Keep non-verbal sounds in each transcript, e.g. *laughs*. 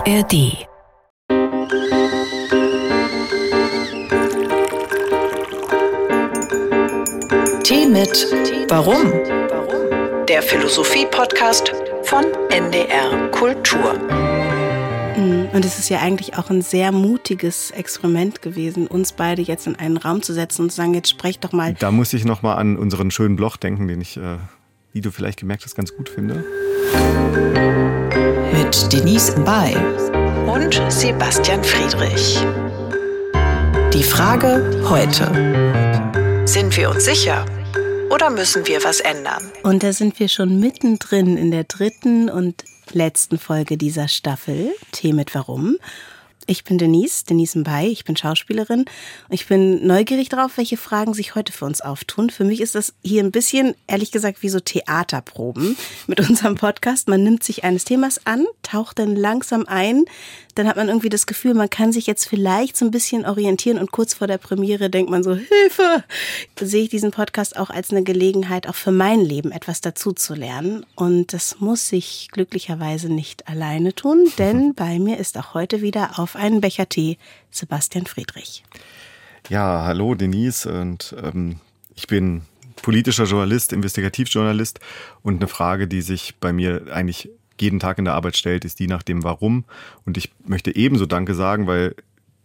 ARD Tee mit Warum? Der Philosophie-Podcast von NDR Kultur. Mhm. Und es ist ja eigentlich auch ein sehr mutiges Experiment gewesen, uns beide jetzt in einen Raum zu setzen und zu sagen, jetzt sprech doch mal. Da muss ich noch mal an unseren schönen Bloch denken, den ich, äh, wie du vielleicht gemerkt hast, ganz gut finde. Mit Denise Bay und Sebastian Friedrich. Die Frage heute. Sind wir uns sicher? Oder müssen wir was ändern? Und da sind wir schon mittendrin in der dritten und letzten Folge dieser Staffel. Tee mit Warum. Ich bin Denise, Denise Mbay, ich bin Schauspielerin. Ich bin neugierig darauf, welche Fragen sich heute für uns auftun. Für mich ist das hier ein bisschen, ehrlich gesagt, wie so Theaterproben mit *laughs* unserem Podcast. Man nimmt sich eines Themas an, taucht dann langsam ein, dann hat man irgendwie das Gefühl, man kann sich jetzt vielleicht so ein bisschen orientieren und kurz vor der Premiere denkt man so, Hilfe! Sehe ich diesen Podcast auch als eine Gelegenheit, auch für mein Leben etwas dazu zu lernen. Und das muss ich glücklicherweise nicht alleine tun, *laughs* denn bei mir ist auch heute wieder auf einen Becher Tee Sebastian Friedrich. Ja, hallo Denise und ähm, ich bin politischer Journalist, Investigativjournalist und eine Frage, die sich bei mir eigentlich jeden Tag in der Arbeit stellt, ist die nach dem Warum. Und ich möchte ebenso Danke sagen, weil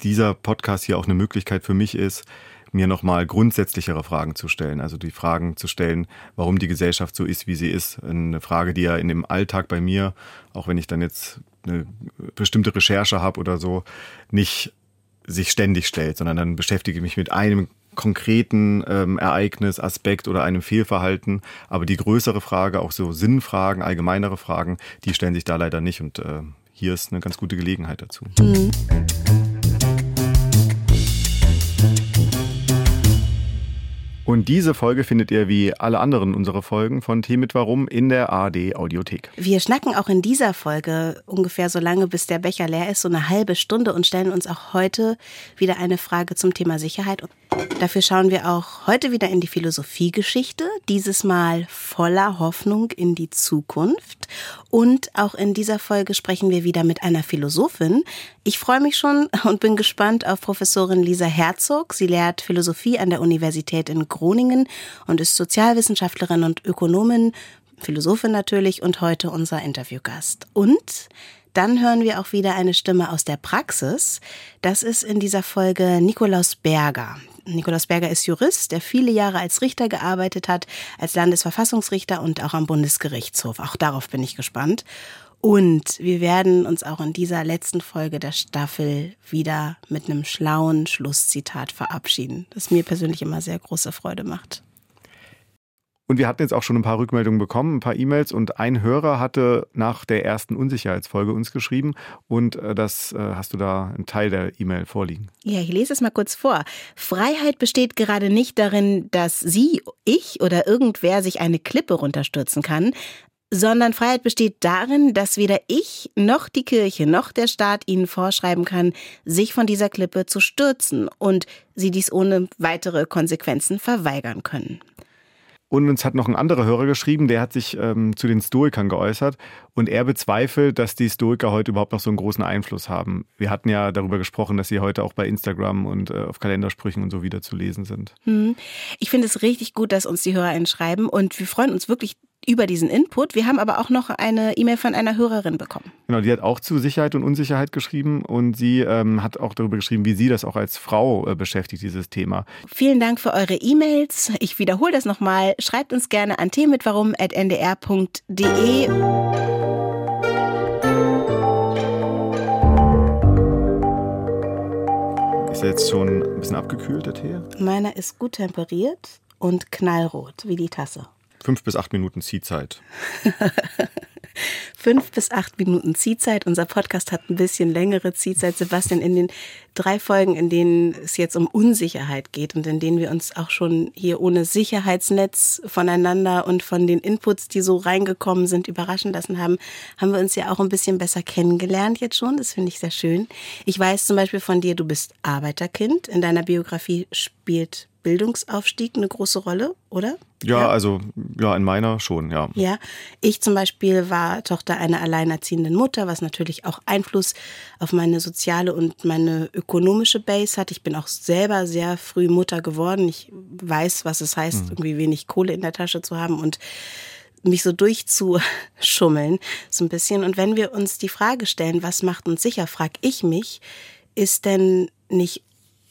dieser Podcast hier auch eine Möglichkeit für mich ist, mir nochmal grundsätzlichere Fragen zu stellen. Also die Fragen zu stellen, warum die Gesellschaft so ist, wie sie ist. Eine Frage, die ja in dem Alltag bei mir, auch wenn ich dann jetzt eine bestimmte Recherche habe oder so, nicht sich ständig stellt, sondern dann beschäftige ich mich mit einem konkreten ähm, Ereignis, Aspekt oder einem Fehlverhalten. Aber die größere Frage, auch so Sinnfragen, allgemeinere Fragen, die stellen sich da leider nicht. Und äh, hier ist eine ganz gute Gelegenheit dazu. Und diese Folge findet ihr wie alle anderen unserer Folgen von Tee mit Warum in der ARD Audiothek. Wir schnacken auch in dieser Folge ungefähr so lange, bis der Becher leer ist, so eine halbe Stunde und stellen uns auch heute wieder eine Frage zum Thema Sicherheit. Dafür schauen wir auch heute wieder in die Philosophiegeschichte, dieses Mal voller Hoffnung in die Zukunft. Und auch in dieser Folge sprechen wir wieder mit einer Philosophin. Ich freue mich schon und bin gespannt auf Professorin Lisa Herzog. Sie lehrt Philosophie an der Universität in Groningen und ist Sozialwissenschaftlerin und Ökonomin, Philosophin natürlich und heute unser Interviewgast. Und dann hören wir auch wieder eine Stimme aus der Praxis. Das ist in dieser Folge Nikolaus Berger. Nikolaus Berger ist Jurist, der viele Jahre als Richter gearbeitet hat, als Landesverfassungsrichter und auch am Bundesgerichtshof. Auch darauf bin ich gespannt. Und wir werden uns auch in dieser letzten Folge der Staffel wieder mit einem schlauen Schlusszitat verabschieden, das mir persönlich immer sehr große Freude macht. Und wir hatten jetzt auch schon ein paar Rückmeldungen bekommen, ein paar E-Mails und ein Hörer hatte nach der ersten Unsicherheitsfolge uns geschrieben und äh, das äh, hast du da einen Teil der E-Mail vorliegen. Ja, ich lese es mal kurz vor. Freiheit besteht gerade nicht darin, dass Sie, ich oder irgendwer sich eine Klippe runterstürzen kann, sondern Freiheit besteht darin, dass weder ich noch die Kirche noch der Staat ihnen vorschreiben kann, sich von dieser Klippe zu stürzen und sie dies ohne weitere Konsequenzen verweigern können. Und uns hat noch ein anderer Hörer geschrieben, der hat sich ähm, zu den Stoikern geäußert und er bezweifelt, dass die Stoiker heute überhaupt noch so einen großen Einfluss haben. Wir hatten ja darüber gesprochen, dass sie heute auch bei Instagram und äh, auf Kalendersprüchen und so wieder zu lesen sind. Hm. Ich finde es richtig gut, dass uns die Hörer einschreiben und wir freuen uns wirklich über diesen Input. Wir haben aber auch noch eine E-Mail von einer Hörerin bekommen. Genau, die hat auch zu Sicherheit und Unsicherheit geschrieben und sie ähm, hat auch darüber geschrieben, wie sie das auch als Frau äh, beschäftigt, dieses Thema. Vielen Dank für eure E-Mails. Ich wiederhole das nochmal. Schreibt uns gerne an themenmitwarum.ndr.de. Ist er jetzt schon ein bisschen abgekühlt, der Tee? Meiner ist gut temperiert und knallrot, wie die Tasse. Fünf bis acht Minuten Ziehzeit. *laughs* Fünf bis acht Minuten Ziehzeit. Unser Podcast hat ein bisschen längere Ziehzeit. Sebastian, in den drei Folgen, in denen es jetzt um Unsicherheit geht und in denen wir uns auch schon hier ohne Sicherheitsnetz voneinander und von den Inputs, die so reingekommen sind, überraschen lassen haben, haben wir uns ja auch ein bisschen besser kennengelernt jetzt schon. Das finde ich sehr schön. Ich weiß zum Beispiel von dir, du bist Arbeiterkind. In deiner Biografie spielt Bildungsaufstieg eine große Rolle, oder? Ja, ja, also ja, in meiner schon, ja. Ja, ich zum Beispiel war Tochter einer alleinerziehenden Mutter, was natürlich auch Einfluss auf meine soziale und meine ökonomische Base hat. Ich bin auch selber sehr früh Mutter geworden. Ich weiß, was es heißt, mhm. irgendwie wenig Kohle in der Tasche zu haben und mich so durchzuschummeln, so ein bisschen. Und wenn wir uns die Frage stellen, was macht uns sicher, frage ich mich, ist denn nicht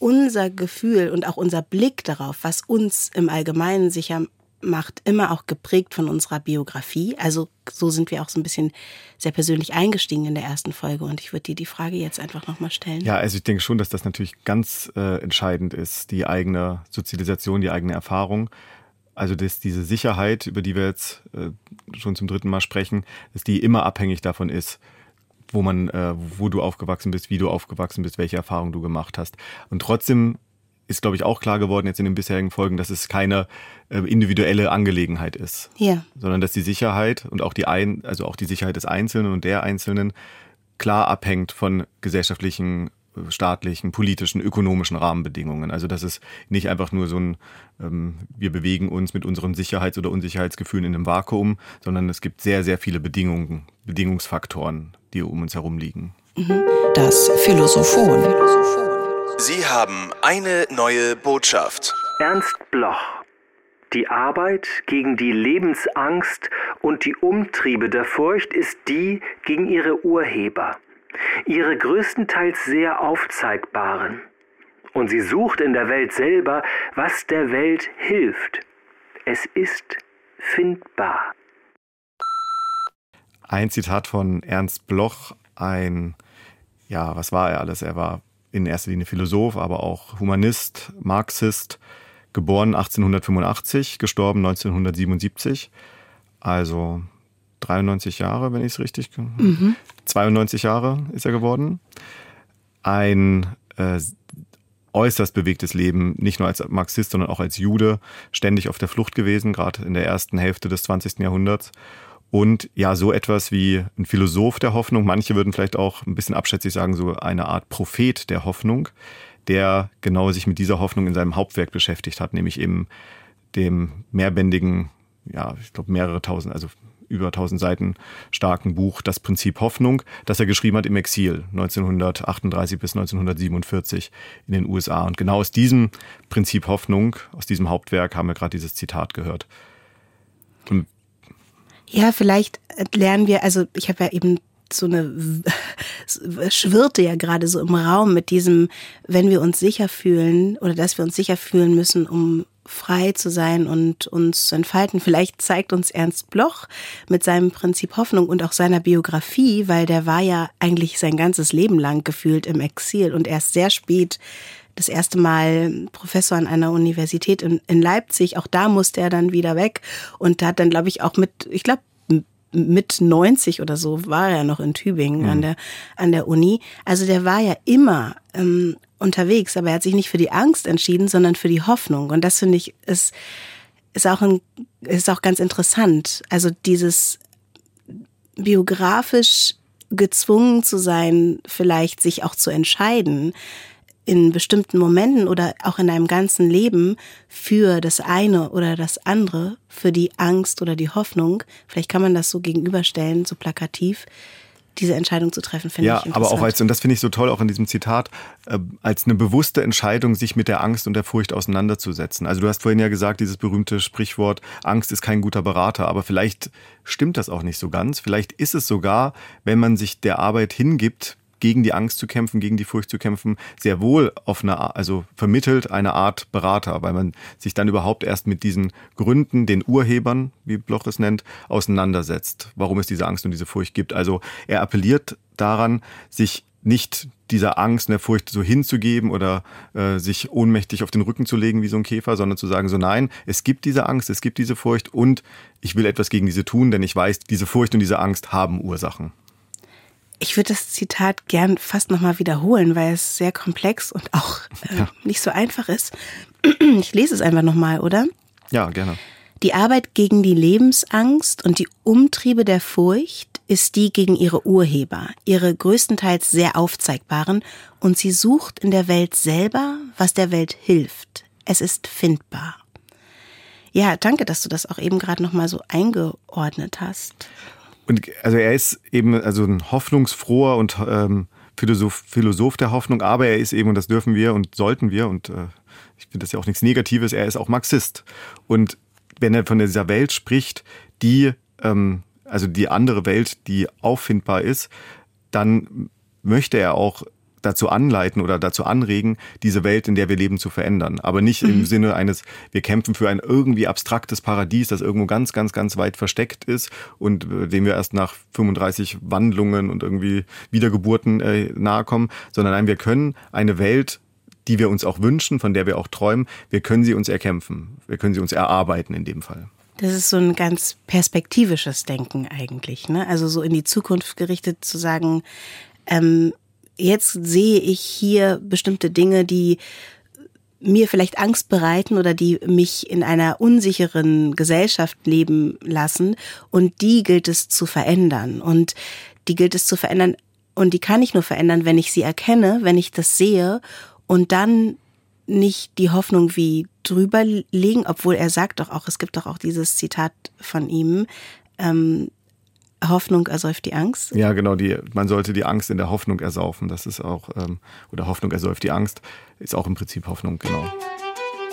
unser Gefühl und auch unser Blick darauf, was uns im Allgemeinen sicher macht, immer auch geprägt von unserer Biografie. Also so sind wir auch so ein bisschen sehr persönlich eingestiegen in der ersten Folge und ich würde dir die Frage jetzt einfach nochmal stellen. Ja, also ich denke schon, dass das natürlich ganz äh, entscheidend ist, die eigene Sozialisation, die eigene Erfahrung. Also dass diese Sicherheit, über die wir jetzt äh, schon zum dritten Mal sprechen, dass die immer abhängig davon ist, wo man, äh, wo du aufgewachsen bist, wie du aufgewachsen bist, welche Erfahrungen du gemacht hast. Und trotzdem ist, glaube ich, auch klar geworden jetzt in den bisherigen Folgen, dass es keine äh, individuelle Angelegenheit ist. Ja. Sondern dass die Sicherheit und auch die ein, also auch die Sicherheit des Einzelnen und der Einzelnen klar abhängt von gesellschaftlichen staatlichen, politischen, ökonomischen Rahmenbedingungen. Also das ist nicht einfach nur so ein, ähm, wir bewegen uns mit unseren Sicherheits- oder Unsicherheitsgefühlen in einem Vakuum, sondern es gibt sehr, sehr viele Bedingungen, Bedingungsfaktoren, die um uns herum liegen. Das Philosophon. Sie haben eine neue Botschaft. Ernst Bloch. Die Arbeit gegen die Lebensangst und die Umtriebe der Furcht ist die gegen ihre Urheber ihre größtenteils sehr aufzeigbaren. Und sie sucht in der Welt selber, was der Welt hilft. Es ist findbar. Ein Zitat von Ernst Bloch, ein, ja, was war er alles? Er war in erster Linie Philosoph, aber auch Humanist, Marxist, geboren 1885, gestorben 1977. Also 93 Jahre, wenn ich es richtig. Mhm. 92 Jahre ist er geworden. Ein äh, äußerst bewegtes Leben, nicht nur als Marxist, sondern auch als Jude, ständig auf der Flucht gewesen, gerade in der ersten Hälfte des 20. Jahrhunderts. Und ja, so etwas wie ein Philosoph der Hoffnung, manche würden vielleicht auch ein bisschen abschätzig sagen, so eine Art Prophet der Hoffnung, der genau sich mit dieser Hoffnung in seinem Hauptwerk beschäftigt hat, nämlich eben dem mehrbändigen, ja, ich glaube mehrere tausend, also über 1000 Seiten starken Buch Das Prinzip Hoffnung, das er geschrieben hat im Exil 1938 bis 1947 in den USA. Und genau aus diesem Prinzip Hoffnung, aus diesem Hauptwerk haben wir gerade dieses Zitat gehört. Und ja, vielleicht lernen wir, also ich habe ja eben so eine *laughs* schwirrte ja gerade so im Raum mit diesem, wenn wir uns sicher fühlen oder dass wir uns sicher fühlen müssen, um frei zu sein und uns zu entfalten. Vielleicht zeigt uns Ernst Bloch mit seinem Prinzip Hoffnung und auch seiner Biografie, weil der war ja eigentlich sein ganzes Leben lang gefühlt im Exil und erst sehr spät das erste Mal Professor an einer Universität in, in Leipzig. Auch da musste er dann wieder weg und hat dann, glaube ich, auch mit, ich glaube, mit 90 oder so war er noch in Tübingen mhm. an der an der Uni. Also der war ja immer ähm, unterwegs, aber er hat sich nicht für die Angst entschieden, sondern für die Hoffnung. Und das finde ich ist, ist, auch ein, ist auch ganz interessant. Also dieses biografisch gezwungen zu sein, vielleicht sich auch zu entscheiden, in bestimmten Momenten oder auch in einem ganzen Leben für das eine oder das andere, für die Angst oder die Hoffnung, vielleicht kann man das so gegenüberstellen, so plakativ, diese Entscheidung zu treffen, finde ja, ich interessant. aber auch als, und das finde ich so toll auch in diesem Zitat, äh, als eine bewusste Entscheidung, sich mit der Angst und der Furcht auseinanderzusetzen. Also du hast vorhin ja gesagt, dieses berühmte Sprichwort, Angst ist kein guter Berater, aber vielleicht stimmt das auch nicht so ganz. Vielleicht ist es sogar, wenn man sich der Arbeit hingibt, gegen die Angst zu kämpfen, gegen die Furcht zu kämpfen, sehr wohl auf eine, also vermittelt eine Art Berater, weil man sich dann überhaupt erst mit diesen Gründen, den Urhebern, wie Bloch es nennt, auseinandersetzt, warum es diese Angst und diese Furcht gibt. Also er appelliert daran, sich nicht dieser Angst und der Furcht so hinzugeben oder äh, sich ohnmächtig auf den Rücken zu legen wie so ein Käfer, sondern zu sagen, so nein, es gibt diese Angst, es gibt diese Furcht und ich will etwas gegen diese tun, denn ich weiß, diese Furcht und diese Angst haben Ursachen. Ich würde das Zitat gern fast nochmal wiederholen, weil es sehr komplex und auch äh, ja. nicht so einfach ist. Ich lese es einfach nochmal, oder? Ja, gerne. Die Arbeit gegen die Lebensangst und die Umtriebe der Furcht ist die gegen ihre Urheber, ihre größtenteils sehr aufzeigbaren, und sie sucht in der Welt selber, was der Welt hilft. Es ist findbar. Ja, danke, dass du das auch eben gerade nochmal so eingeordnet hast. Und also er ist eben also ein hoffnungsfroher und ähm, Philosoph, Philosoph der Hoffnung, aber er ist eben, und das dürfen wir und sollten wir, und äh, ich finde das ja auch nichts Negatives, er ist auch Marxist. Und wenn er von dieser Welt spricht, die, ähm, also die andere Welt, die auffindbar ist, dann möchte er auch dazu anleiten oder dazu anregen, diese Welt, in der wir leben, zu verändern. Aber nicht mhm. im Sinne eines, wir kämpfen für ein irgendwie abstraktes Paradies, das irgendwo ganz, ganz, ganz weit versteckt ist und äh, dem wir erst nach 35 Wandlungen und irgendwie Wiedergeburten äh, nahe kommen, sondern nein, wir können eine Welt die wir uns auch wünschen, von der wir auch träumen, wir können sie uns erkämpfen. Wir können sie uns erarbeiten in dem Fall. Das ist so ein ganz perspektivisches Denken eigentlich. Ne? Also so in die Zukunft gerichtet zu sagen, ähm, jetzt sehe ich hier bestimmte Dinge, die mir vielleicht Angst bereiten oder die mich in einer unsicheren Gesellschaft leben lassen. Und die gilt es zu verändern. Und die gilt es zu verändern. Und die kann ich nur verändern, wenn ich sie erkenne, wenn ich das sehe. Und dann nicht die Hoffnung wie drüber legen, obwohl er sagt doch auch, es gibt doch auch dieses Zitat von ihm, ähm, Hoffnung ersäuft die Angst? Ja, genau. Die, man sollte die Angst in der Hoffnung ersaufen. Das ist auch, ähm, oder Hoffnung ersäuft die Angst, ist auch im Prinzip Hoffnung, genau.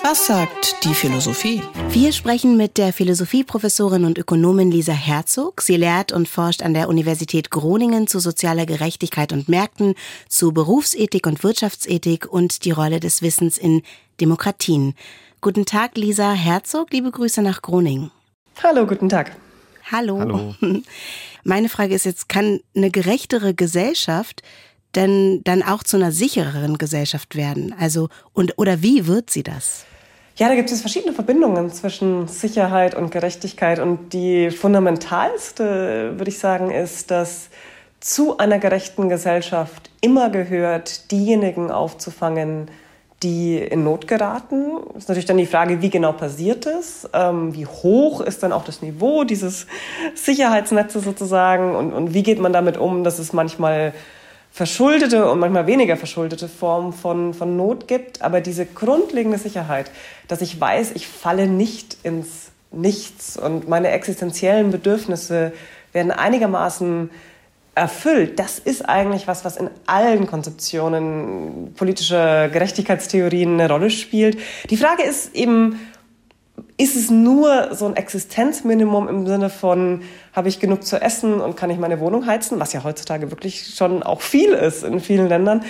Was sagt die Philosophie? Wir sprechen mit der Philosophieprofessorin und Ökonomin Lisa Herzog. Sie lehrt und forscht an der Universität Groningen zu sozialer Gerechtigkeit und Märkten, zu Berufsethik und Wirtschaftsethik und die Rolle des Wissens in Demokratien. Guten Tag, Lisa Herzog. Liebe Grüße nach Groningen. Hallo, guten Tag. Hallo. Hallo. *laughs* Meine Frage ist jetzt, kann eine gerechtere Gesellschaft denn dann auch zu einer sichereren Gesellschaft werden? Also, und, oder wie wird sie das? Ja, da gibt es verschiedene Verbindungen zwischen Sicherheit und Gerechtigkeit. Und die fundamentalste, würde ich sagen, ist, dass zu einer gerechten Gesellschaft immer gehört, diejenigen aufzufangen, die in Not geraten. Ist natürlich dann die Frage, wie genau passiert es, ähm, wie hoch ist dann auch das Niveau dieses Sicherheitsnetzes sozusagen und, und wie geht man damit um, dass es manchmal verschuldete und manchmal weniger verschuldete Formen von, von Not gibt. Aber diese grundlegende Sicherheit, dass ich weiß, ich falle nicht ins Nichts und meine existenziellen Bedürfnisse werden einigermaßen erfüllt, das ist eigentlich was, was in allen Konzeptionen politischer Gerechtigkeitstheorien eine Rolle spielt. Die Frage ist eben, ist es nur so ein Existenzminimum im Sinne von, habe ich genug zu essen und kann ich meine Wohnung heizen, was ja heutzutage wirklich schon auch viel ist in vielen Ländern.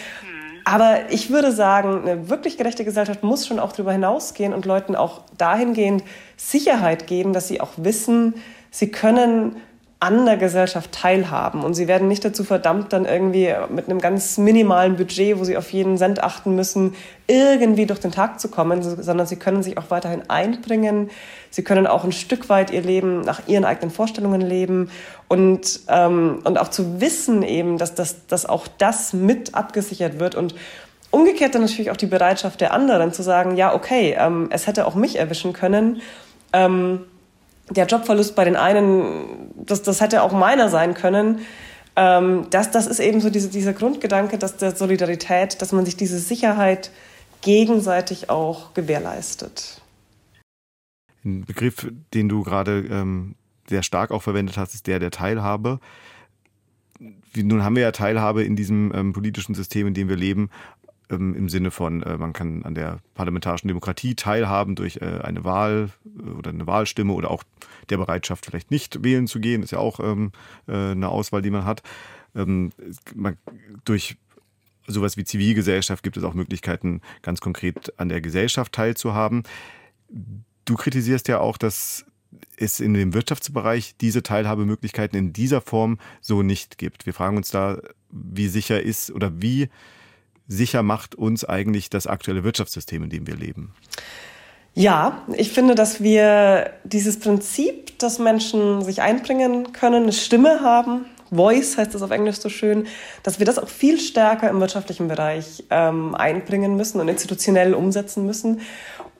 Aber ich würde sagen, eine wirklich gerechte Gesellschaft muss schon auch darüber hinausgehen und Leuten auch dahingehend Sicherheit geben, dass sie auch wissen, sie können an der Gesellschaft teilhaben. Und sie werden nicht dazu verdammt, dann irgendwie mit einem ganz minimalen Budget, wo sie auf jeden Cent achten müssen, irgendwie durch den Tag zu kommen, sondern sie können sich auch weiterhin einbringen. Sie können auch ein Stück weit ihr Leben nach ihren eigenen Vorstellungen leben und, ähm, und auch zu wissen eben, dass, dass, dass auch das mit abgesichert wird und umgekehrt dann natürlich auch die Bereitschaft der anderen zu sagen, ja, okay, ähm, es hätte auch mich erwischen können. Ähm, der Jobverlust bei den einen, das, das hätte auch meiner sein können. Ähm, das, das ist eben so diese, dieser Grundgedanke dass der Solidarität, dass man sich diese Sicherheit gegenseitig auch gewährleistet. Ein Begriff, den du gerade ähm, sehr stark auch verwendet hast, ist der der Teilhabe. Nun haben wir ja Teilhabe in diesem ähm, politischen System, in dem wir leben, ähm, im Sinne von, äh, man kann an der parlamentarischen Demokratie teilhaben durch äh, eine Wahl äh, oder eine Wahlstimme oder auch der Bereitschaft, vielleicht nicht wählen zu gehen, ist ja auch ähm, äh, eine Auswahl, die man hat. Ähm, man, durch sowas wie Zivilgesellschaft gibt es auch Möglichkeiten, ganz konkret an der Gesellschaft teilzuhaben. Du kritisierst ja auch, dass es in dem Wirtschaftsbereich diese Teilhabemöglichkeiten in dieser Form so nicht gibt. Wir fragen uns da, wie sicher ist oder wie sicher macht uns eigentlich das aktuelle Wirtschaftssystem, in dem wir leben? Ja, ich finde, dass wir dieses Prinzip, dass Menschen sich einbringen können, eine Stimme haben, Voice heißt das auf Englisch so schön, dass wir das auch viel stärker im wirtschaftlichen Bereich ähm, einbringen müssen und institutionell umsetzen müssen.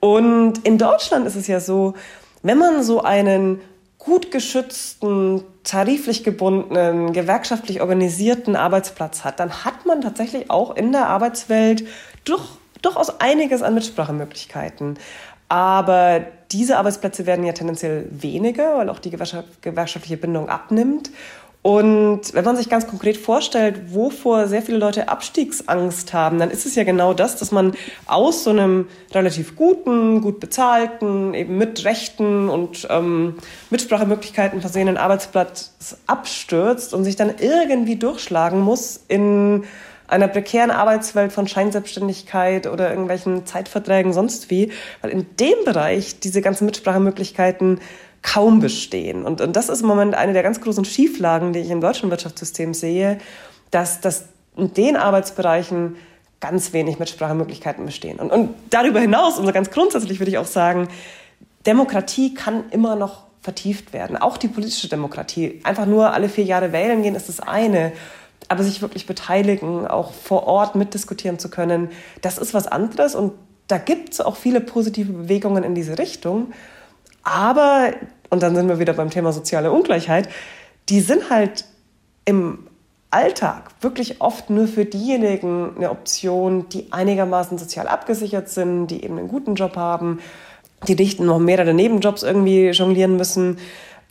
Und in Deutschland ist es ja so, wenn man so einen gut geschützten, tariflich gebundenen, gewerkschaftlich organisierten Arbeitsplatz hat, dann hat man tatsächlich auch in der Arbeitswelt durch durchaus einiges an Mitsprachemöglichkeiten. Aber diese Arbeitsplätze werden ja tendenziell weniger, weil auch die gewerkschaftliche Bindung abnimmt. Und wenn man sich ganz konkret vorstellt, wovor sehr viele Leute Abstiegsangst haben, dann ist es ja genau das, dass man aus so einem relativ guten, gut bezahlten, eben mit Rechten und ähm, Mitsprachemöglichkeiten versehenen Arbeitsplatz abstürzt und sich dann irgendwie durchschlagen muss in einer prekären Arbeitswelt von Scheinselbstständigkeit oder irgendwelchen Zeitverträgen, sonst wie, weil in dem Bereich diese ganzen Mitsprachemöglichkeiten kaum bestehen. Und, und das ist im Moment eine der ganz großen Schieflagen, die ich im deutschen Wirtschaftssystem sehe, dass, dass in den Arbeitsbereichen ganz wenig Mitsprachemöglichkeiten bestehen. Und, und darüber hinaus, und so ganz grundsätzlich würde ich auch sagen, Demokratie kann immer noch vertieft werden. Auch die politische Demokratie. Einfach nur alle vier Jahre wählen gehen ist das eine. Aber sich wirklich beteiligen, auch vor Ort mitdiskutieren zu können, das ist was anderes. Und da gibt es auch viele positive Bewegungen in diese Richtung. Aber, und dann sind wir wieder beim Thema soziale Ungleichheit, die sind halt im Alltag wirklich oft nur für diejenigen eine Option, die einigermaßen sozial abgesichert sind, die eben einen guten Job haben, die nicht noch mehrere Nebenjobs irgendwie jonglieren müssen.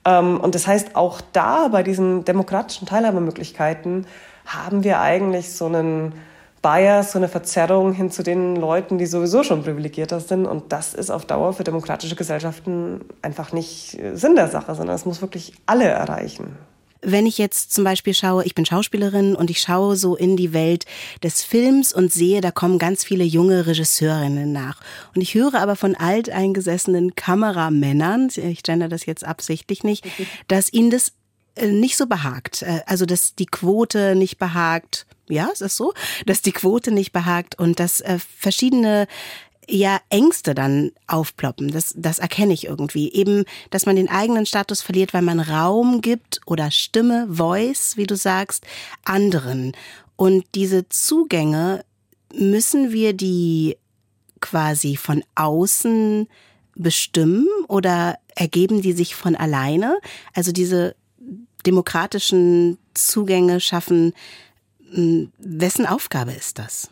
Ähm, und das heißt, auch da bei diesen demokratischen Teilhabemöglichkeiten haben wir eigentlich so einen Bias, so eine Verzerrung hin zu den Leuten, die sowieso schon privilegierter sind. Und das ist auf Dauer für demokratische Gesellschaften einfach nicht Sinn der Sache, sondern es muss wirklich alle erreichen. Wenn ich jetzt zum Beispiel schaue, ich bin Schauspielerin und ich schaue so in die Welt des Films und sehe, da kommen ganz viele junge Regisseurinnen nach. Und ich höre aber von alteingesessenen Kameramännern, ich gender das jetzt absichtlich nicht, *laughs* dass ihnen das äh, nicht so behagt. Äh, also, dass die Quote nicht behagt. Ja, ist das so? Dass die Quote nicht behagt und dass äh, verschiedene ja Ängste dann aufploppen. Das, das erkenne ich irgendwie. Eben, dass man den eigenen Status verliert, weil man Raum gibt oder Stimme, Voice, wie du sagst, anderen. Und diese Zugänge müssen wir die quasi von außen bestimmen oder ergeben die sich von alleine? Also diese demokratischen Zugänge schaffen, wessen Aufgabe ist das?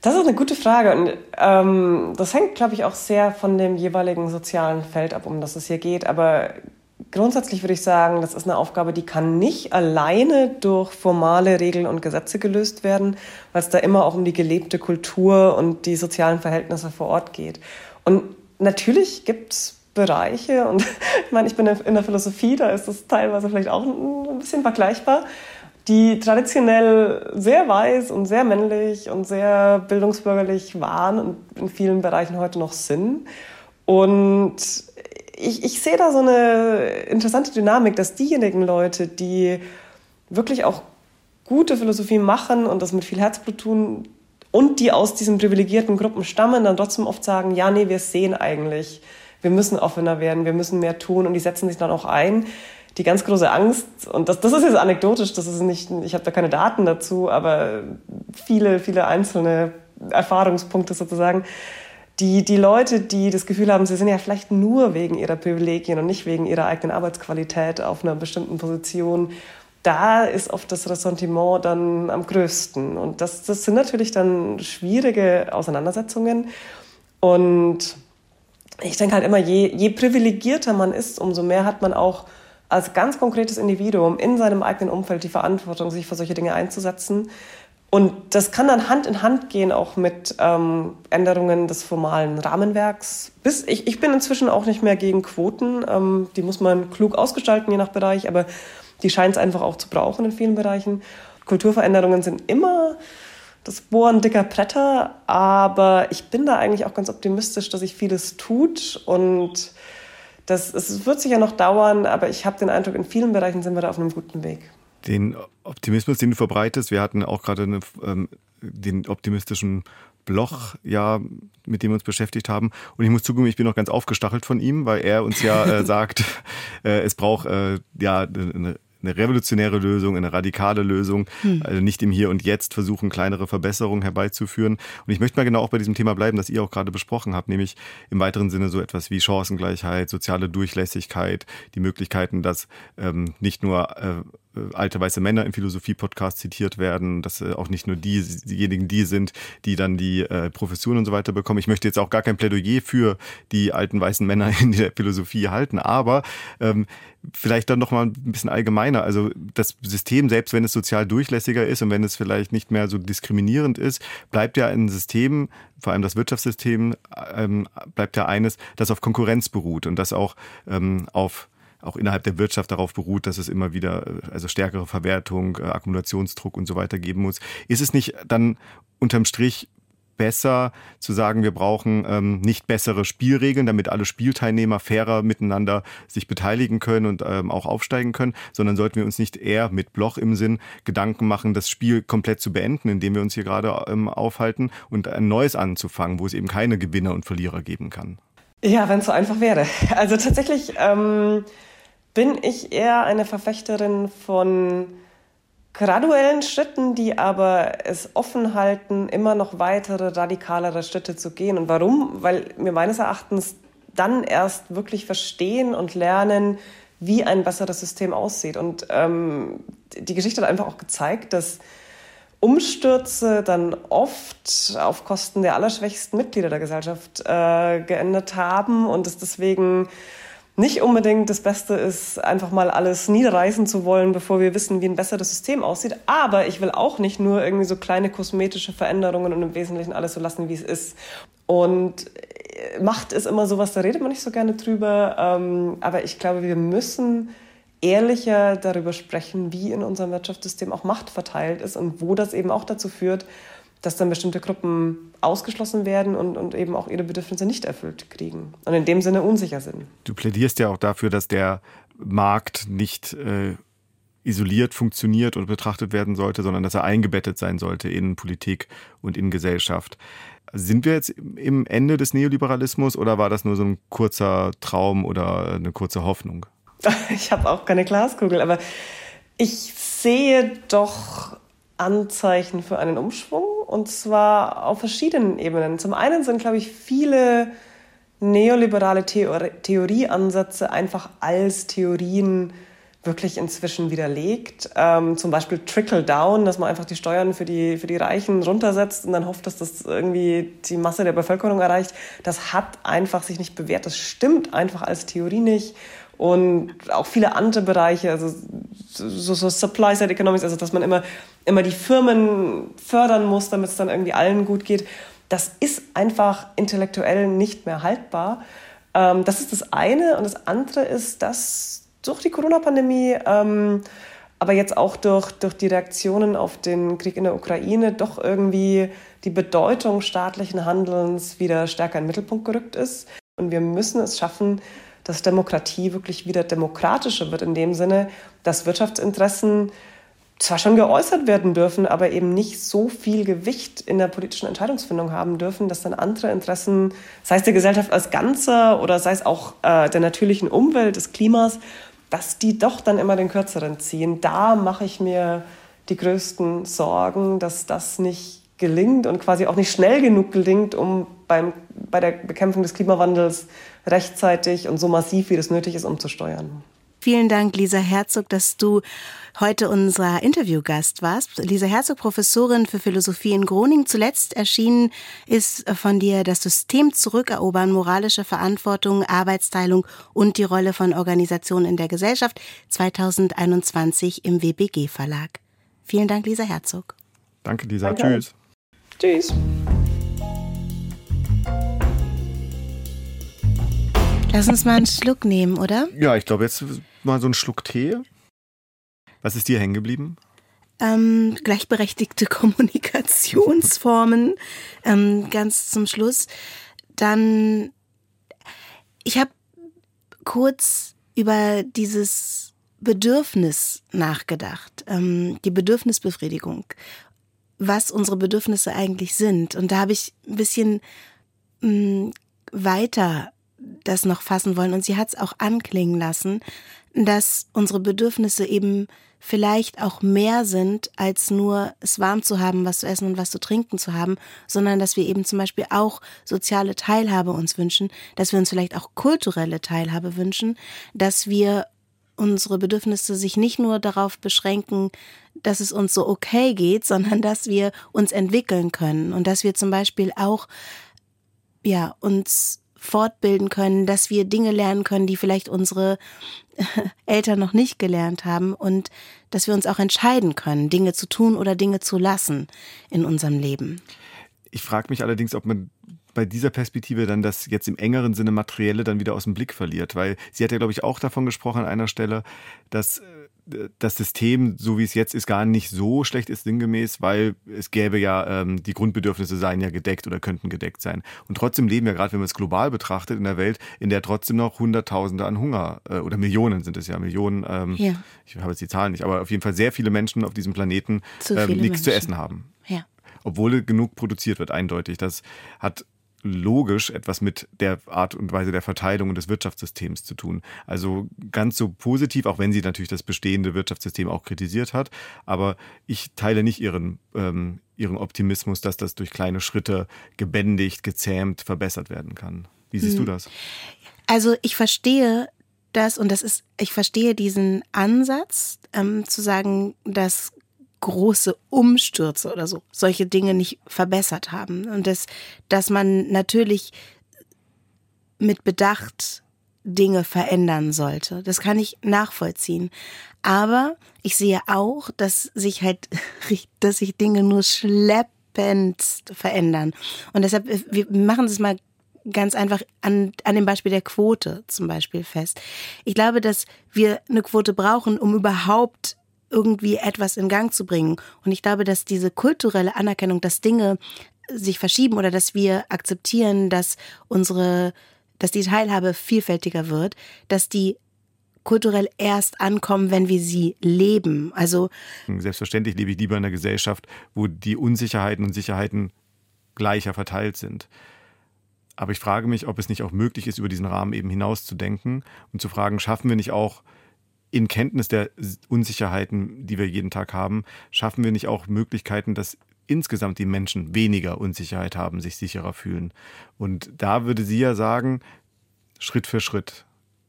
Das ist eine gute Frage und ähm, das hängt, glaube ich, auch sehr von dem jeweiligen sozialen Feld ab, um das es hier geht. Aber grundsätzlich würde ich sagen, das ist eine Aufgabe, die kann nicht alleine durch formale Regeln und Gesetze gelöst werden, weil es da immer auch um die gelebte Kultur und die sozialen Verhältnisse vor Ort geht. Und natürlich gibt es Bereiche. Und *laughs* ich meine, ich bin in der Philosophie, da ist das teilweise vielleicht auch ein bisschen vergleichbar, die traditionell sehr weiß und sehr männlich und sehr bildungsbürgerlich waren und in vielen Bereichen heute noch sind. Und ich, ich sehe da so eine interessante Dynamik, dass diejenigen Leute, die wirklich auch gute Philosophie machen und das mit viel Herzblut tun und die aus diesen privilegierten Gruppen stammen, dann trotzdem oft sagen, ja, nee, wir sehen eigentlich, wir müssen offener werden, wir müssen mehr tun und die setzen sich dann auch ein. Die ganz große Angst, und das, das ist jetzt anekdotisch, das ist nicht, ich habe da keine Daten dazu, aber viele, viele einzelne Erfahrungspunkte sozusagen. Die, die Leute, die das Gefühl haben, sie sind ja vielleicht nur wegen ihrer Privilegien und nicht wegen ihrer eigenen Arbeitsqualität auf einer bestimmten Position, da ist oft das Ressentiment dann am größten. Und das, das sind natürlich dann schwierige Auseinandersetzungen. Und ich denke halt immer, je, je privilegierter man ist, umso mehr hat man auch als ganz konkretes Individuum in seinem eigenen Umfeld die Verantwortung, sich für solche Dinge einzusetzen. Und das kann dann Hand in Hand gehen, auch mit ähm, Änderungen des formalen Rahmenwerks. Bis, ich, ich bin inzwischen auch nicht mehr gegen Quoten. Ähm, die muss man klug ausgestalten, je nach Bereich, aber die scheint es einfach auch zu brauchen in vielen Bereichen. Kulturveränderungen sind immer das Bohren dicker Bretter, aber ich bin da eigentlich auch ganz optimistisch, dass sich vieles tut und das, es wird sicher noch dauern, aber ich habe den Eindruck, in vielen Bereichen sind wir da auf einem guten Weg. Den Optimismus, den du verbreitest, wir hatten auch gerade eine, ähm, den optimistischen Bloch, ja, mit dem wir uns beschäftigt haben. Und ich muss zugeben, ich bin noch ganz aufgestachelt von ihm, weil er uns ja äh, *laughs* sagt, äh, es braucht äh, ja eine eine revolutionäre Lösung, eine radikale Lösung, hm. also nicht im Hier und Jetzt versuchen, kleinere Verbesserungen herbeizuführen. Und ich möchte mal genau auch bei diesem Thema bleiben, das ihr auch gerade besprochen habt, nämlich im weiteren Sinne so etwas wie Chancengleichheit, soziale Durchlässigkeit, die Möglichkeiten, dass ähm, nicht nur äh, alte weiße Männer im Philosophie-Podcast zitiert werden, dass äh, auch nicht nur die, diejenigen die sind, die dann die äh, Professuren und so weiter bekommen. Ich möchte jetzt auch gar kein Plädoyer für die alten weißen Männer *laughs* in der Philosophie halten, aber ähm, vielleicht dann noch mal ein bisschen allgemeiner. Also das System, selbst wenn es sozial durchlässiger ist und wenn es vielleicht nicht mehr so diskriminierend ist, bleibt ja ein System, vor allem das Wirtschaftssystem, ähm, bleibt ja eines, das auf Konkurrenz beruht und das auch ähm, auf auch innerhalb der Wirtschaft darauf beruht, dass es immer wieder äh, also stärkere Verwertung, äh, Akkumulationsdruck und so weiter geben muss. Ist es nicht dann unterm Strich besser zu sagen, wir brauchen ähm, nicht bessere Spielregeln, damit alle Spielteilnehmer fairer miteinander sich beteiligen können und ähm, auch aufsteigen können, sondern sollten wir uns nicht eher mit Bloch im Sinn Gedanken machen, das Spiel komplett zu beenden, indem wir uns hier gerade ähm, aufhalten und ein neues anzufangen, wo es eben keine Gewinner und Verlierer geben kann. Ja, wenn es so einfach wäre. Also tatsächlich ähm, bin ich eher eine Verfechterin von graduellen Schritten, die aber es offen halten, immer noch weitere, radikalere Schritte zu gehen. Und warum? Weil wir meines Erachtens dann erst wirklich verstehen und lernen, wie ein besseres System aussieht. Und ähm, die Geschichte hat einfach auch gezeigt, dass Umstürze dann oft auf Kosten der allerschwächsten Mitglieder der Gesellschaft äh, geendet haben und es deswegen nicht unbedingt das Beste ist, einfach mal alles niederreißen zu wollen, bevor wir wissen, wie ein besseres System aussieht. Aber ich will auch nicht nur irgendwie so kleine kosmetische Veränderungen und im Wesentlichen alles so lassen, wie es ist. Und äh, Macht ist immer sowas, da redet man nicht so gerne drüber. Ähm, aber ich glaube, wir müssen ehrlicher darüber sprechen, wie in unserem Wirtschaftssystem auch Macht verteilt ist und wo das eben auch dazu führt, dass dann bestimmte Gruppen ausgeschlossen werden und, und eben auch ihre Bedürfnisse nicht erfüllt kriegen und in dem Sinne unsicher sind. Du plädierst ja auch dafür, dass der Markt nicht äh, isoliert funktioniert und betrachtet werden sollte, sondern dass er eingebettet sein sollte in Politik und in Gesellschaft. Sind wir jetzt im Ende des Neoliberalismus oder war das nur so ein kurzer Traum oder eine kurze Hoffnung? *laughs* Ich habe auch keine Glaskugel, aber ich sehe doch Anzeichen für einen Umschwung und zwar auf verschiedenen Ebenen. Zum einen sind, glaube ich, viele neoliberale Theor Theorieansätze einfach als Theorien wirklich inzwischen widerlegt. Ähm, zum Beispiel Trickle-Down, dass man einfach die Steuern für die, für die Reichen runtersetzt und dann hofft, dass das irgendwie die Masse der Bevölkerung erreicht. Das hat einfach sich nicht bewährt. Das stimmt einfach als Theorie nicht. Und auch viele andere Bereiche, also so, so Supply-Side Economics, also dass man immer immer die Firmen fördern muss, damit es dann irgendwie allen gut geht. Das ist einfach intellektuell nicht mehr haltbar. Ähm, das ist das eine. Und das andere ist, dass durch die Corona-Pandemie, ähm, aber jetzt auch durch, durch die Reaktionen auf den Krieg in der Ukraine, doch irgendwie die Bedeutung staatlichen Handelns wieder stärker in den Mittelpunkt gerückt ist. Und wir müssen es schaffen, dass Demokratie wirklich wieder demokratischer wird, in dem Sinne, dass Wirtschaftsinteressen zwar schon geäußert werden dürfen, aber eben nicht so viel Gewicht in der politischen Entscheidungsfindung haben dürfen, dass dann andere Interessen, sei es der Gesellschaft als Ganzer oder sei es auch äh, der natürlichen Umwelt, des Klimas, dass die doch dann immer den Kürzeren ziehen. Da mache ich mir die größten Sorgen, dass das nicht gelingt und quasi auch nicht schnell genug gelingt, um beim, bei der Bekämpfung des Klimawandels rechtzeitig und so massiv, wie das nötig ist, umzusteuern. Vielen Dank, Lisa Herzog, dass du heute unser Interviewgast warst. Lisa Herzog, Professorin für Philosophie in Groningen. Zuletzt erschienen ist von dir das System zurückerobern, moralische Verantwortung, Arbeitsteilung und die Rolle von Organisationen in der Gesellschaft 2021 im WBG Verlag. Vielen Dank, Lisa Herzog. Danke, Lisa. Danke. Tschüss. Tschüss. Lass uns mal einen Schluck nehmen, oder? Ja, ich glaube, jetzt mal so einen Schluck Tee. Was ist dir hängen geblieben? Ähm, gleichberechtigte *laughs* Kommunikationsformen. ähm, ganz zum Schluss. Dann, ich habe kurz über dieses Bedürfnis nachgedacht, ähm, die Bedürfnisbefriedigung, was unsere Bedürfnisse eigentlich sind. Und da habe ich ein bisschen mh, mm, weiter das noch fassen wollen. Und sie hat es auch anklingen lassen, dass unsere Bedürfnisse eben vielleicht auch mehr sind, als nur es warm zu haben, was zu essen und was zu trinken zu haben, sondern dass wir eben zum Beispiel auch soziale Teilhabe uns wünschen, dass wir uns vielleicht auch kulturelle Teilhabe wünschen, dass wir unsere Bedürfnisse sich nicht nur darauf beschränken, dass es uns so okay geht, *laughs* sondern dass wir uns entwickeln können und dass wir zum Beispiel auch ja uns fortbilden können, dass wir Dinge lernen können, die vielleicht unsere Eltern noch nicht gelernt haben und dass wir uns auch entscheiden können, Dinge zu tun oder Dinge zu lassen in unserem Leben. Ich frage mich allerdings, ob man bei dieser Perspektive dann das jetzt im engeren Sinne materielle dann wieder aus dem Blick verliert, weil sie hat ja glaube ich auch davon gesprochen an einer Stelle, dass äh, das System, so wie es jetzt ist, gar nicht so schlecht ist sinngemäß, weil es gäbe ja, ähm, die Grundbedürfnisse seien ja gedeckt oder könnten gedeckt sein. Und trotzdem leben wir gerade, wenn man es global betrachtet, in der Welt, in der trotzdem noch Hunderttausende an Hunger äh, oder Millionen sind es ja, Millionen, ähm, ja. ich habe jetzt die Zahlen nicht, aber auf jeden Fall sehr viele Menschen auf diesem Planeten ähm, nichts Menschen. zu essen haben. Ja obwohl genug produziert wird, eindeutig. Das hat logisch etwas mit der Art und Weise der Verteilung des Wirtschaftssystems zu tun. Also ganz so positiv, auch wenn sie natürlich das bestehende Wirtschaftssystem auch kritisiert hat. Aber ich teile nicht ihren, ähm, ihren Optimismus, dass das durch kleine Schritte gebändigt, gezähmt, verbessert werden kann. Wie siehst hm. du das? Also ich verstehe das und das ist, ich verstehe diesen Ansatz, ähm, zu sagen, dass große Umstürze oder so solche Dinge nicht verbessert haben. Und das, dass man natürlich mit Bedacht Dinge verändern sollte. Das kann ich nachvollziehen. Aber ich sehe auch, dass sich halt, *laughs* dass sich Dinge nur schleppend verändern. Und deshalb, wir machen es mal ganz einfach an, an dem Beispiel der Quote zum Beispiel fest. Ich glaube, dass wir eine Quote brauchen, um überhaupt irgendwie etwas in Gang zu bringen. Und ich glaube, dass diese kulturelle Anerkennung, dass Dinge sich verschieben oder dass wir akzeptieren, dass unsere, dass die Teilhabe vielfältiger wird, dass die kulturell erst ankommen, wenn wir sie leben. Also selbstverständlich lebe ich lieber in einer Gesellschaft, wo die Unsicherheiten und Sicherheiten gleicher verteilt sind. Aber ich frage mich, ob es nicht auch möglich ist, über diesen Rahmen eben hinauszudenken und zu fragen, schaffen wir nicht auch in Kenntnis der Unsicherheiten, die wir jeden Tag haben, schaffen wir nicht auch Möglichkeiten, dass insgesamt die Menschen weniger Unsicherheit haben, sich sicherer fühlen. Und da würde sie ja sagen, Schritt für Schritt.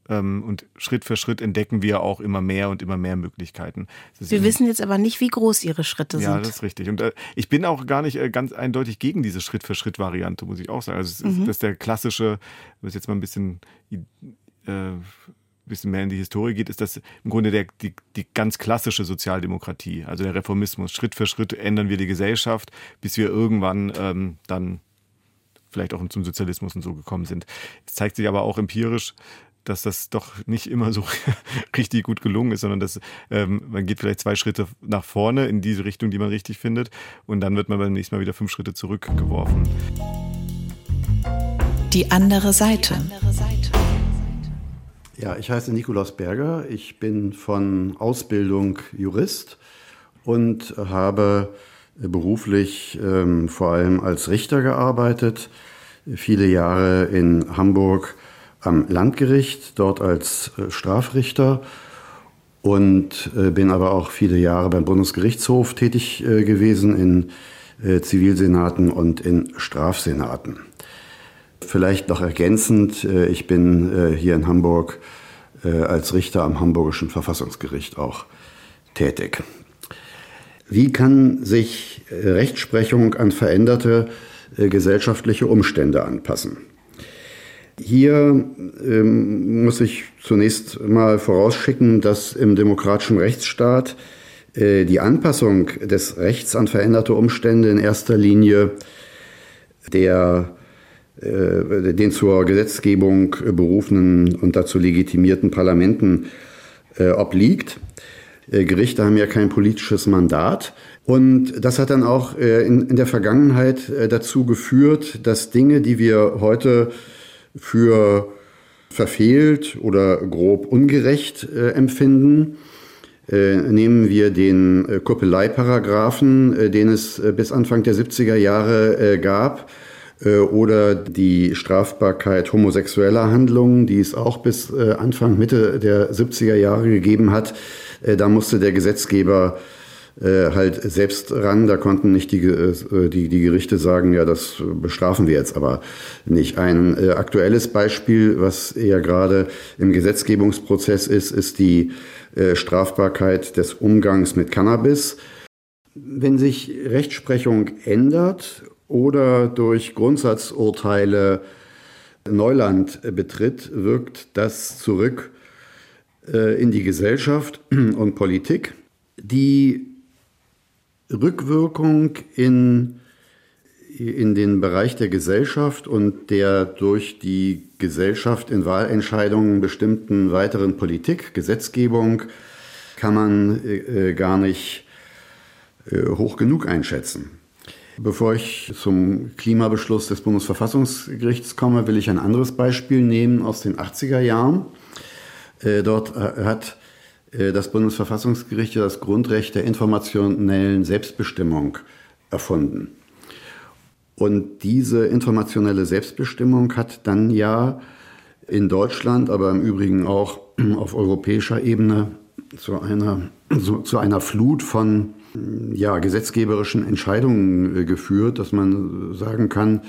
Ähm, und Schritt für Schritt entdecken wir auch immer mehr und immer mehr Möglichkeiten. Wir wissen jetzt aber nicht, wie groß ihre Schritte sind. Ja, das ist richtig. Und äh, ich bin auch gar nicht äh, ganz eindeutig gegen diese Schritt für Schritt Variante, muss ich auch sagen. Also mhm. das ist der klassische, was jetzt mal ein bisschen äh, bisschen mehr in die Historie geht, ist das im Grunde der, die, die ganz klassische Sozialdemokratie, also der Reformismus. Schritt für Schritt ändern wir die Gesellschaft, bis wir irgendwann ähm, dann vielleicht auch zum Sozialismus und so gekommen sind. Es zeigt sich aber auch empirisch, dass das doch nicht immer so *laughs* richtig gut gelungen ist, sondern dass ähm, man geht vielleicht zwei Schritte nach vorne in diese Richtung, die man richtig findet, und dann wird man beim nächsten Mal wieder fünf Schritte zurückgeworfen. Die andere Seite. Die andere Seite. Ja, ich heiße Nikolaus Berger. Ich bin von Ausbildung Jurist und habe beruflich ähm, vor allem als Richter gearbeitet, viele Jahre in Hamburg am Landgericht, dort als äh, Strafrichter und äh, bin aber auch viele Jahre beim Bundesgerichtshof tätig äh, gewesen in äh, Zivilsenaten und in Strafsenaten. Vielleicht noch ergänzend, äh, ich bin äh, hier in Hamburg äh, als Richter am Hamburgischen Verfassungsgericht auch tätig. Wie kann sich Rechtsprechung an veränderte gesellschaftliche Umstände anpassen? Hier ähm, muss ich zunächst mal vorausschicken, dass im demokratischen Rechtsstaat äh, die Anpassung des Rechts an veränderte Umstände in erster Linie der den zur Gesetzgebung berufenen und dazu legitimierten Parlamenten äh, obliegt. Äh, Gerichte haben ja kein politisches Mandat. Und das hat dann auch in, in der Vergangenheit dazu geführt, dass Dinge, die wir heute für verfehlt oder grob ungerecht äh, empfinden. Äh, nehmen wir den äh, Kuppeleieparagraphen, den es bis Anfang der 70er Jahre gab, äh, oder die Strafbarkeit homosexueller Handlungen, die es auch bis äh, Anfang, Mitte der 70er Jahre gegeben hat. Äh, da musste der Gesetzgeber äh, halt selbst ran. Da konnten nicht die, äh, die, die Gerichte sagen, ja, das bestrafen wir jetzt aber nicht. Ein äh, aktuelles Beispiel, was ja gerade im Gesetzgebungsprozess ist, ist die äh, Strafbarkeit des Umgangs mit Cannabis. Wenn sich Rechtsprechung ändert oder durch Grundsatzurteile Neuland betritt, wirkt das zurück äh, in die Gesellschaft *clears throat* und Politik. Die Rückwirkung in, in den Bereich der Gesellschaft und der durch die Gesellschaft in Wahlentscheidungen bestimmten weiteren Politik, Gesetzgebung, kann man äh, gar nicht äh, hoch genug einschätzen. Bevor ich zum Klimabeschluss des Bundesverfassungsgerichts komme, will ich ein anderes Beispiel nehmen aus den 80er Jahren. Äh, dort äh, hat äh, das Bundesverfassungsgericht das Grundrecht der informationellen Selbstbestimmung erfunden. Und diese informationelle Selbstbestimmung hat dann ja in Deutschland, aber im Übrigen auch auf europäischer Ebene zu einer, zu einer Flut von ja, gesetzgeberischen Entscheidungen geführt, dass man sagen kann,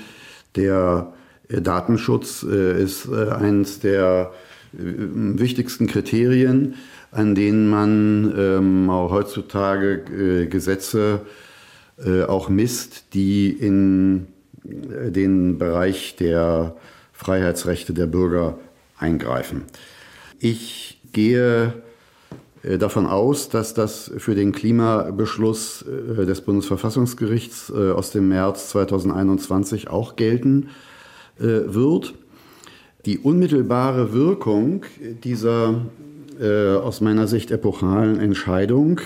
der Datenschutz ist eines der wichtigsten Kriterien, an denen man ähm, auch heutzutage äh, Gesetze äh, auch misst, die in äh, den Bereich der Freiheitsrechte der Bürger eingreifen. Ich gehe äh, davon aus, dass das für den Klimabeschluss äh, des Bundesverfassungsgerichts äh, aus dem März 2021 auch gelten wird. Die unmittelbare Wirkung dieser äh, aus meiner Sicht epochalen Entscheidung,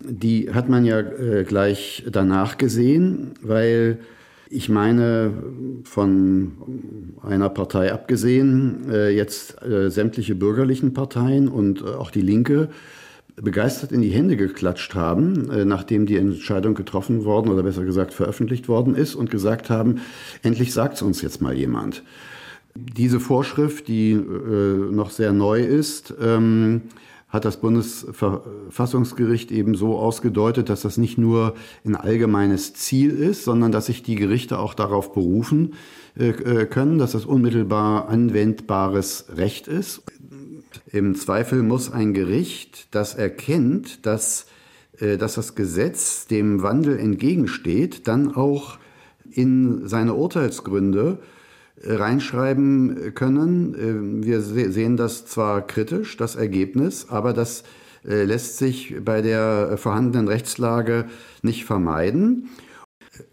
die hat man ja äh, gleich danach gesehen, weil ich meine, von einer Partei abgesehen, äh, jetzt äh, sämtliche bürgerlichen Parteien und äh, auch die Linke begeistert in die Hände geklatscht haben, nachdem die Entscheidung getroffen worden oder besser gesagt veröffentlicht worden ist und gesagt haben, endlich sagt es uns jetzt mal jemand. Diese Vorschrift, die noch sehr neu ist, ähm, hat das Bundesverfassungsgericht eben so ausgedeutet, dass das nicht nur ein allgemeines Ziel ist, sondern dass sich die Gerichte auch darauf berufen äh, äh können, dass das unmittelbar anwendbares Recht ist. Im Zweifel muss ein Gericht, das erkennt, dass, äh, dass das Gesetz dem Wandel entgegensteht, dann auch in seine Urteilsgründe reinschreiben können. Ähm, wir sehen das zwar kritisch, das Ergebnis, aber das äh, lässt sich bei der vorhandenen Rechtslage nicht vermeiden.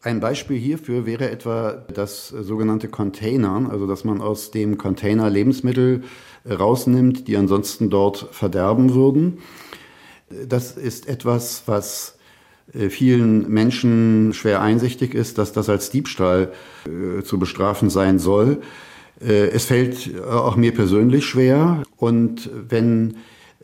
Ein Beispiel hierfür wäre etwa das sogenannte Containern, also dass man aus dem Container Lebensmittel rausnimmt, die ansonsten dort verderben würden. Das ist etwas, was vielen Menschen schwer einsichtig ist, dass das als Diebstahl äh, zu bestrafen sein soll. Äh, es fällt auch mir persönlich schwer. Und wenn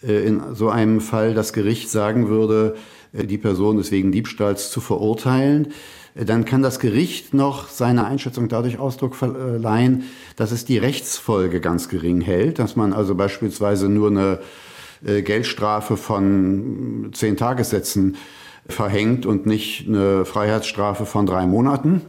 äh, in so einem Fall das Gericht sagen würde, äh, die Person ist wegen Diebstahls zu verurteilen, äh, dann kann das Gericht noch seine Einschätzung dadurch Ausdruck verleihen, dass es die Rechtsfolge ganz gering hält, dass man also beispielsweise nur eine Geldstrafe von zehn Tagessätzen verhängt und nicht eine Freiheitsstrafe von drei Monaten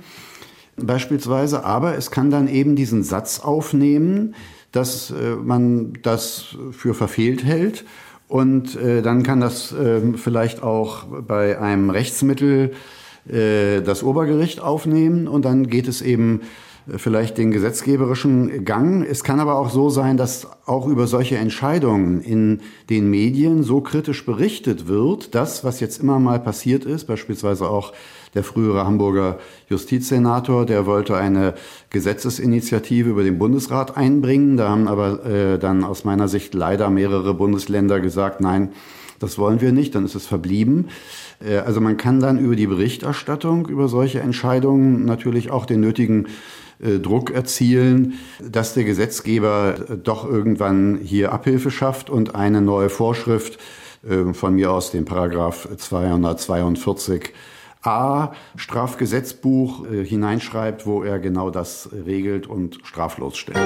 beispielsweise. Aber es kann dann eben diesen Satz aufnehmen, dass äh, man das für verfehlt hält. Und äh, dann kann das äh, vielleicht auch bei einem Rechtsmittel äh, das Obergericht aufnehmen und dann geht es eben vielleicht den gesetzgeberischen Gang. Es kann aber auch so sein, dass auch über solche Entscheidungen in den Medien so kritisch berichtet wird, dass, was jetzt immer mal passiert ist, beispielsweise auch der frühere Hamburger Justizsenator, der wollte eine Gesetzesinitiative über den Bundesrat einbringen. Da haben aber äh, dann aus meiner Sicht leider mehrere Bundesländer gesagt, nein, das wollen wir nicht, dann ist es verblieben. Äh, also man kann dann über die Berichterstattung über solche Entscheidungen natürlich auch den nötigen äh, Druck erzielen, dass der Gesetzgeber äh, doch irgendwann hier Abhilfe schafft und eine neue Vorschrift von mir aus dem Paragraph 242 A Strafgesetzbuch hineinschreibt, wo er genau das regelt und straflos stellt.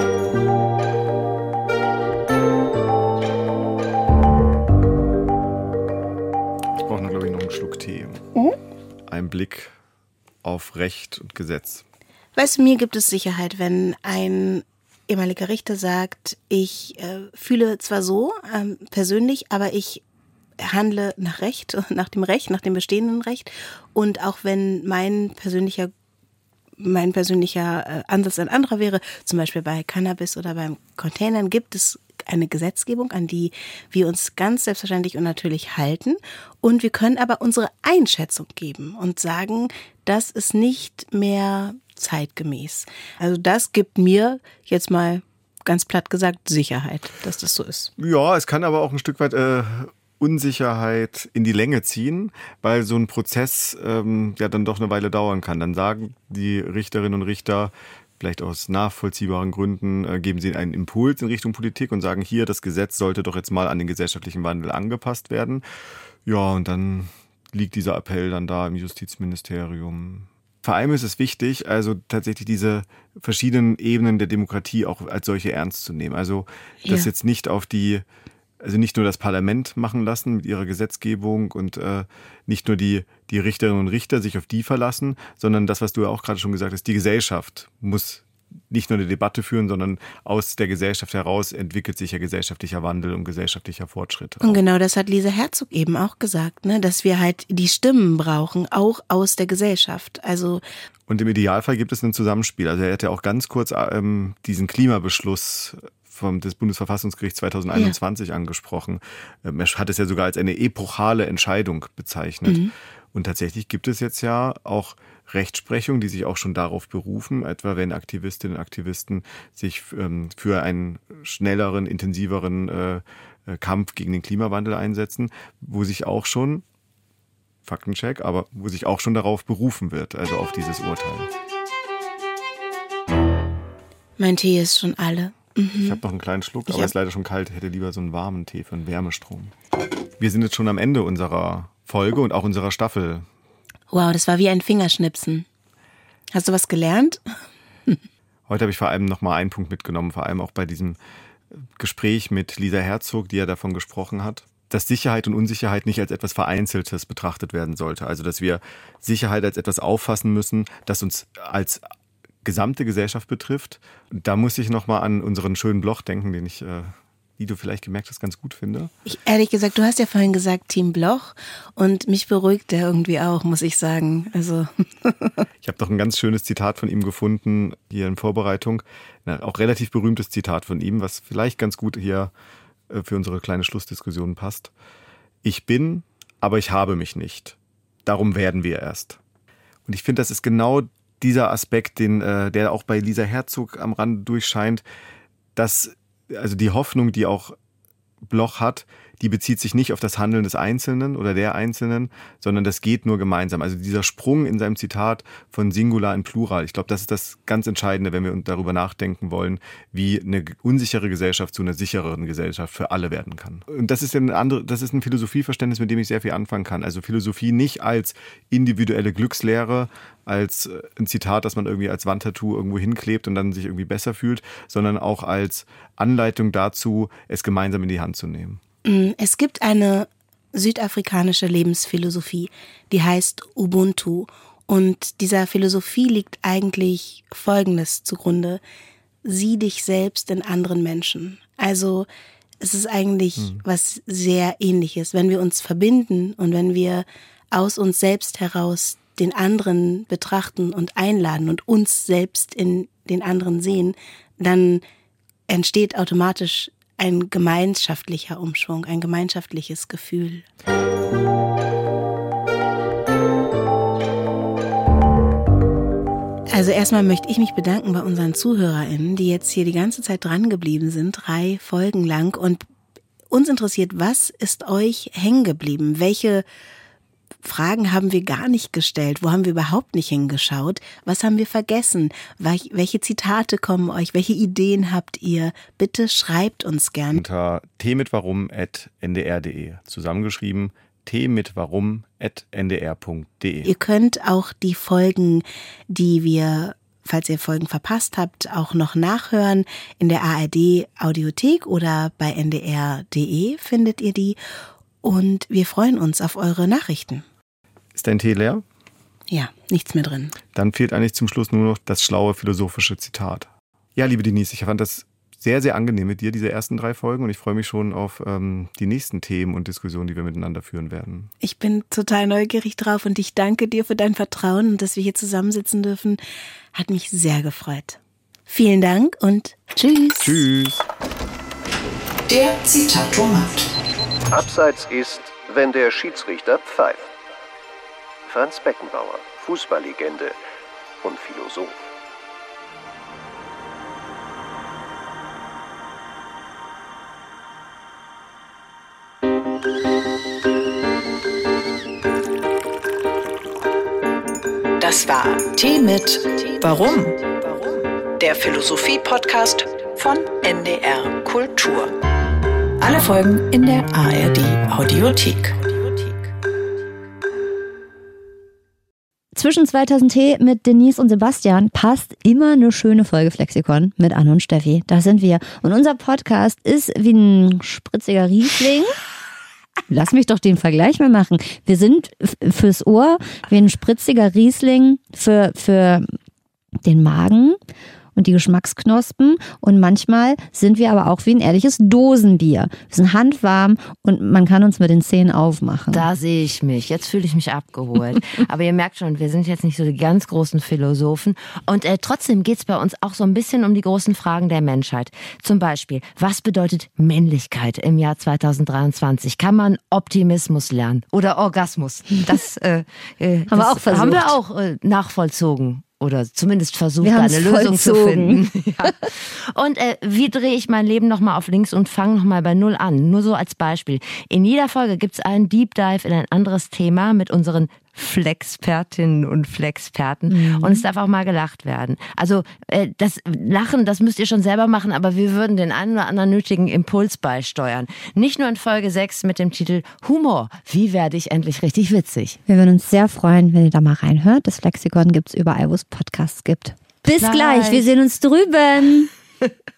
Ein Blick auf Recht und Gesetz. Weißt du, mir gibt es Sicherheit, wenn ein ehemaliger Richter sagt, ich äh, fühle zwar so ähm, persönlich, aber ich handle nach Recht, *laughs* nach dem Recht, nach dem bestehenden Recht. Und auch wenn mein persönlicher mein persönlicher äh, Ansatz ein anderer wäre, zum Beispiel bei Cannabis oder beim Containern, gibt es eine Gesetzgebung, an die wir uns ganz selbstverständlich und natürlich halten. Und wir können aber unsere Einschätzung geben und sagen, das ist nicht mehr zeitgemäß. Also das gibt mir jetzt mal ganz platt gesagt Sicherheit, dass das so ist. Ja, es kann aber auch ein Stück weit äh, Unsicherheit in die Länge ziehen, weil so ein Prozess ähm, ja dann doch eine Weile dauern kann. Dann sagen die Richterinnen und Richter, vielleicht aus nachvollziehbaren Gründen, äh, geben sie einen Impuls in Richtung Politik und sagen, hier, das Gesetz sollte doch jetzt mal an den gesellschaftlichen Wandel angepasst werden. Ja, und dann liegt dieser Appell dann da im Justizministerium. Vor allem ist es wichtig, also tatsächlich diese verschiedenen Ebenen der Demokratie auch als solche ernst zu nehmen. Also das ja. jetzt nicht auf die also nicht nur das Parlament machen lassen mit ihrer Gesetzgebung und äh, nicht nur die, die Richterinnen und Richter sich auf die verlassen, sondern das, was du ja auch gerade schon gesagt hast, die Gesellschaft muss nicht nur eine Debatte führen, sondern aus der Gesellschaft heraus entwickelt sich ja gesellschaftlicher Wandel und gesellschaftlicher Fortschritt. Und genau das hat Lisa Herzog eben auch gesagt, ne, dass wir halt die Stimmen brauchen, auch aus der Gesellschaft. Also und im Idealfall gibt es ein Zusammenspiel. Also er hat ja auch ganz kurz ähm, diesen Klimabeschluss vom, des Bundesverfassungsgerichts 2021 ja. angesprochen. Ähm, er hat es ja sogar als eine epochale Entscheidung bezeichnet. Mhm. Und tatsächlich gibt es jetzt ja auch Rechtsprechung, die sich auch schon darauf berufen, etwa wenn Aktivistinnen und Aktivisten sich ähm, für einen schnelleren, intensiveren äh, äh, Kampf gegen den Klimawandel einsetzen, wo sich auch schon, Faktencheck, aber wo sich auch schon darauf berufen wird, also auf dieses Urteil. Mein Tee ist schon alle. Mhm. Ich habe noch einen kleinen Schluck, aber es ist leider schon kalt. Ich hätte lieber so einen warmen Tee für einen Wärmestrom. Wir sind jetzt schon am Ende unserer Folge und auch unserer Staffel. Wow, das war wie ein Fingerschnipsen. Hast du was gelernt? *laughs* Heute habe ich vor allem noch mal einen Punkt mitgenommen, vor allem auch bei diesem Gespräch mit Lisa Herzog, die ja davon gesprochen hat, dass Sicherheit und Unsicherheit nicht als etwas Vereinzeltes betrachtet werden sollte. Also dass wir Sicherheit als etwas auffassen müssen, das uns als gesamte Gesellschaft betrifft. Da muss ich nochmal an unseren schönen Bloch denken, den ich, äh, wie du vielleicht gemerkt hast, ganz gut finde. Ich, ehrlich gesagt, du hast ja vorhin gesagt Team Bloch und mich beruhigt der irgendwie auch, muss ich sagen. Also. *laughs* ich habe doch ein ganz schönes Zitat von ihm gefunden, hier in Vorbereitung. Na, auch relativ berühmtes Zitat von ihm, was vielleicht ganz gut hier äh, für unsere kleine Schlussdiskussion passt. Ich bin, aber ich habe mich nicht. Darum werden wir erst. Und ich finde, das ist genau dieser Aspekt, den, äh, der auch bei Lisa Herzog am Rand durchscheint, dass also die Hoffnung, die auch Bloch hat, die bezieht sich nicht auf das Handeln des Einzelnen oder der Einzelnen, sondern das geht nur gemeinsam. Also dieser Sprung in seinem Zitat von Singular in Plural, ich glaube, das ist das ganz Entscheidende, wenn wir darüber nachdenken wollen, wie eine unsichere Gesellschaft zu einer sichereren Gesellschaft für alle werden kann. Und das ist ein andere, das ist ein Philosophieverständnis, mit dem ich sehr viel anfangen kann. Also Philosophie nicht als individuelle Glückslehre, als äh, ein Zitat, das man irgendwie als Wandtattoo irgendwo hinklebt und dann sich irgendwie besser fühlt, sondern auch als Anleitung dazu, es gemeinsam in die Hand zu nehmen. Mm, es gibt eine südafrikanische Lebensphilosophie, die heißt Ubuntu. Und dieser Philosophie liegt eigentlich Folgendes zugrunde. Sieh dich selbst in anderen Menschen. Also es ist eigentlich hm. was sehr ähnliches. Wenn wir uns verbinden und wenn wir aus uns selbst heraus den anderen betrachten und einladen und uns selbst in den anderen sehen, dann entsteht automatisch ein gemeinschaftlicher Umschwung, ein gemeinschaftliches Gefühl. Also erstmal möchte ich mich bedanken bei unseren ZuhörerInnen, die jetzt hier die ganze Zeit dran geblieben sind, drei Folgen lang. Und uns interessiert, was ist euch hängen geblieben? Welche Fragen haben wir gar nicht gestellt. Wo haben wir überhaupt nicht hingeschaut? Was haben wir vergessen? Welche Zitate kommen euch? Welche Ideen habt ihr? Bitte schreibt uns gern. Unter t-mit-warum.ndr.de zusammengeschrieben t-mit-warum.ndr.de. Ihr könnt auch die Folgen, die wir falls ihr Folgen verpasst habt, auch noch nachhören. In der ARD Audiothek oder bei ndr.de findet ihr die. und wir freuen uns auf eure Nachrichten. Ist dein Tee leer? Ja, nichts mehr drin. Dann fehlt eigentlich zum Schluss nur noch das schlaue philosophische Zitat. Ja, liebe Denise, ich fand das sehr, sehr angenehm mit dir, diese ersten drei Folgen. Und ich freue mich schon auf ähm, die nächsten Themen und Diskussionen, die wir miteinander führen werden. Ich bin total neugierig drauf und ich danke dir für dein Vertrauen und dass wir hier zusammensitzen dürfen. Hat mich sehr gefreut. Vielen Dank und tschüss. Tschüss. Der Zitatomat. Abseits ist, wenn der Schiedsrichter pfeift. Franz Beckenbauer, Fußballlegende und Philosoph. Das war Tee mit Warum? Der Philosophie-Podcast von NDR Kultur. Alle Folgen in der ARD Audiothek. Zwischen 2000 T mit Denise und Sebastian passt immer eine schöne Folge Flexikon mit Anne und Steffi. Da sind wir. Und unser Podcast ist wie ein spritziger Riesling. *laughs* Lass mich doch den Vergleich mal machen. Wir sind fürs Ohr wie ein spritziger Riesling für, für den Magen und die Geschmacksknospen. Und manchmal sind wir aber auch wie ein ehrliches Dosenbier. Wir sind handwarm und man kann uns mit den Zähnen aufmachen. Da sehe ich mich. Jetzt fühle ich mich abgeholt. *laughs* aber ihr merkt schon, wir sind jetzt nicht so die ganz großen Philosophen. Und äh, trotzdem geht es bei uns auch so ein bisschen um die großen Fragen der Menschheit. Zum Beispiel, was bedeutet Männlichkeit im Jahr 2023? Kann man Optimismus lernen? Oder Orgasmus? Das, äh, äh, haben, das wir auch versucht. haben wir auch äh, nachvollzogen oder zumindest versucht, eine Lösung zu finden. *laughs* ja. Und äh, wie drehe ich mein Leben nochmal auf links und fange nochmal bei Null an? Nur so als Beispiel. In jeder Folge gibt es einen Deep Dive in ein anderes Thema mit unseren Flexpertinnen und Flexperten. Mhm. Und es darf auch mal gelacht werden. Also äh, das Lachen, das müsst ihr schon selber machen, aber wir würden den einen oder anderen nötigen Impuls beisteuern. Nicht nur in Folge 6 mit dem Titel Humor. Wie werde ich endlich richtig witzig? Wir würden uns sehr freuen, wenn ihr da mal reinhört. Das Flexikon gibt es überall, wo es Podcasts gibt. Bis gleich. gleich. Wir sehen uns drüben. *laughs*